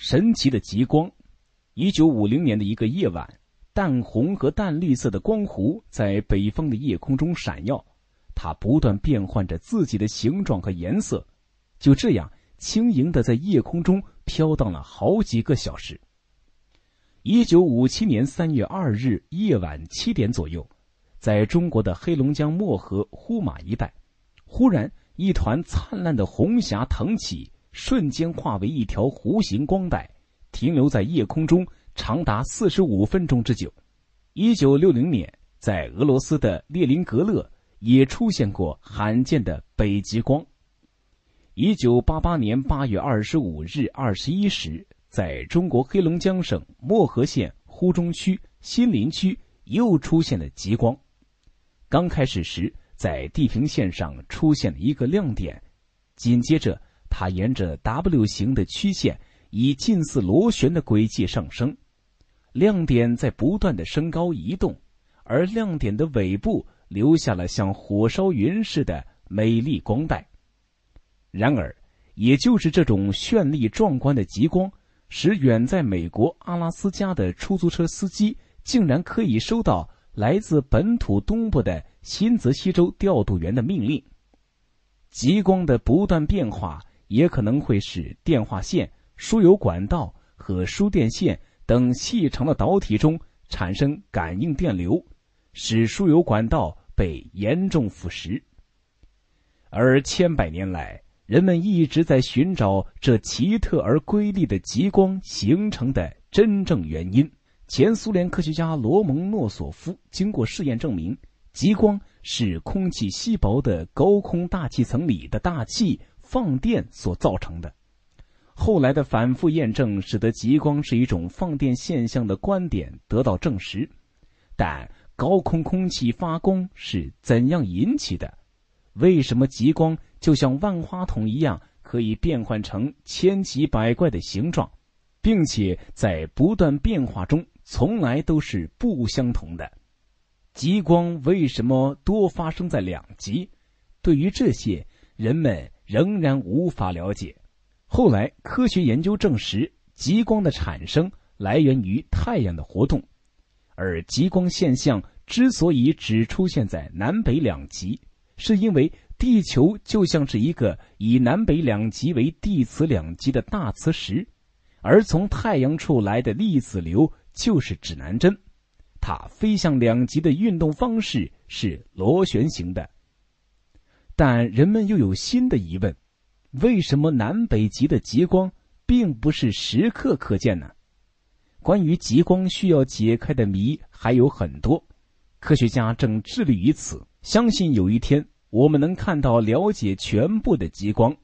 神奇的极光。一九五零年的一个夜晚，淡红和淡绿色的光弧在北方的夜空中闪耀，它不断变换着自己的形状和颜色，就这样轻盈的在夜空中飘荡了好几个小时。一九五七年三月二日夜晚七点左右，在中国的黑龙江漠河呼玛一带，忽然一团灿烂的红霞腾起，瞬间化为一条弧形光带。停留在夜空中长达四十五分钟之久。一九六零年，在俄罗斯的列宁格勒也出现过罕见的北极光。一九八八年八月二十五日二十一时，在中国黑龙江省漠河县呼中区新林区又出现了极光。刚开始时，在地平线上出现了一个亮点，紧接着它沿着 W 型的曲线。以近似螺旋的轨迹上升，亮点在不断的升高移动，而亮点的尾部留下了像火烧云似的美丽光带。然而，也就是这种绚丽壮观的极光，使远在美国阿拉斯加的出租车司机竟然可以收到来自本土东部的新泽西州调度员的命令。极光的不断变化，也可能会使电话线。输油管道和输电线等细长的导体中产生感应电流，使输油管道被严重腐蚀。而千百年来，人们一直在寻找这奇特而瑰丽的极光形成的真正原因。前苏联科学家罗蒙诺索夫经过试验证明，极光是空气稀薄的高空大气层里的大气放电所造成的。后来的反复验证，使得极光是一种放电现象的观点得到证实。但高空空气发光是怎样引起的？为什么极光就像万花筒一样，可以变换成千奇百怪的形状，并且在不断变化中从来都是不相同的？极光为什么多发生在两极？对于这些，人们仍然无法了解。后来，科学研究证实，极光的产生来源于太阳的活动，而极光现象之所以只出现在南北两极，是因为地球就像是一个以南北两极为地磁两极的大磁石，而从太阳处来的粒子流就是指南针，它飞向两极的运动方式是螺旋形的。但人们又有新的疑问。为什么南北极的极光并不是时刻可见呢？关于极光需要解开的谜还有很多，科学家正致力于此。相信有一天我们能看到了解全部的极光。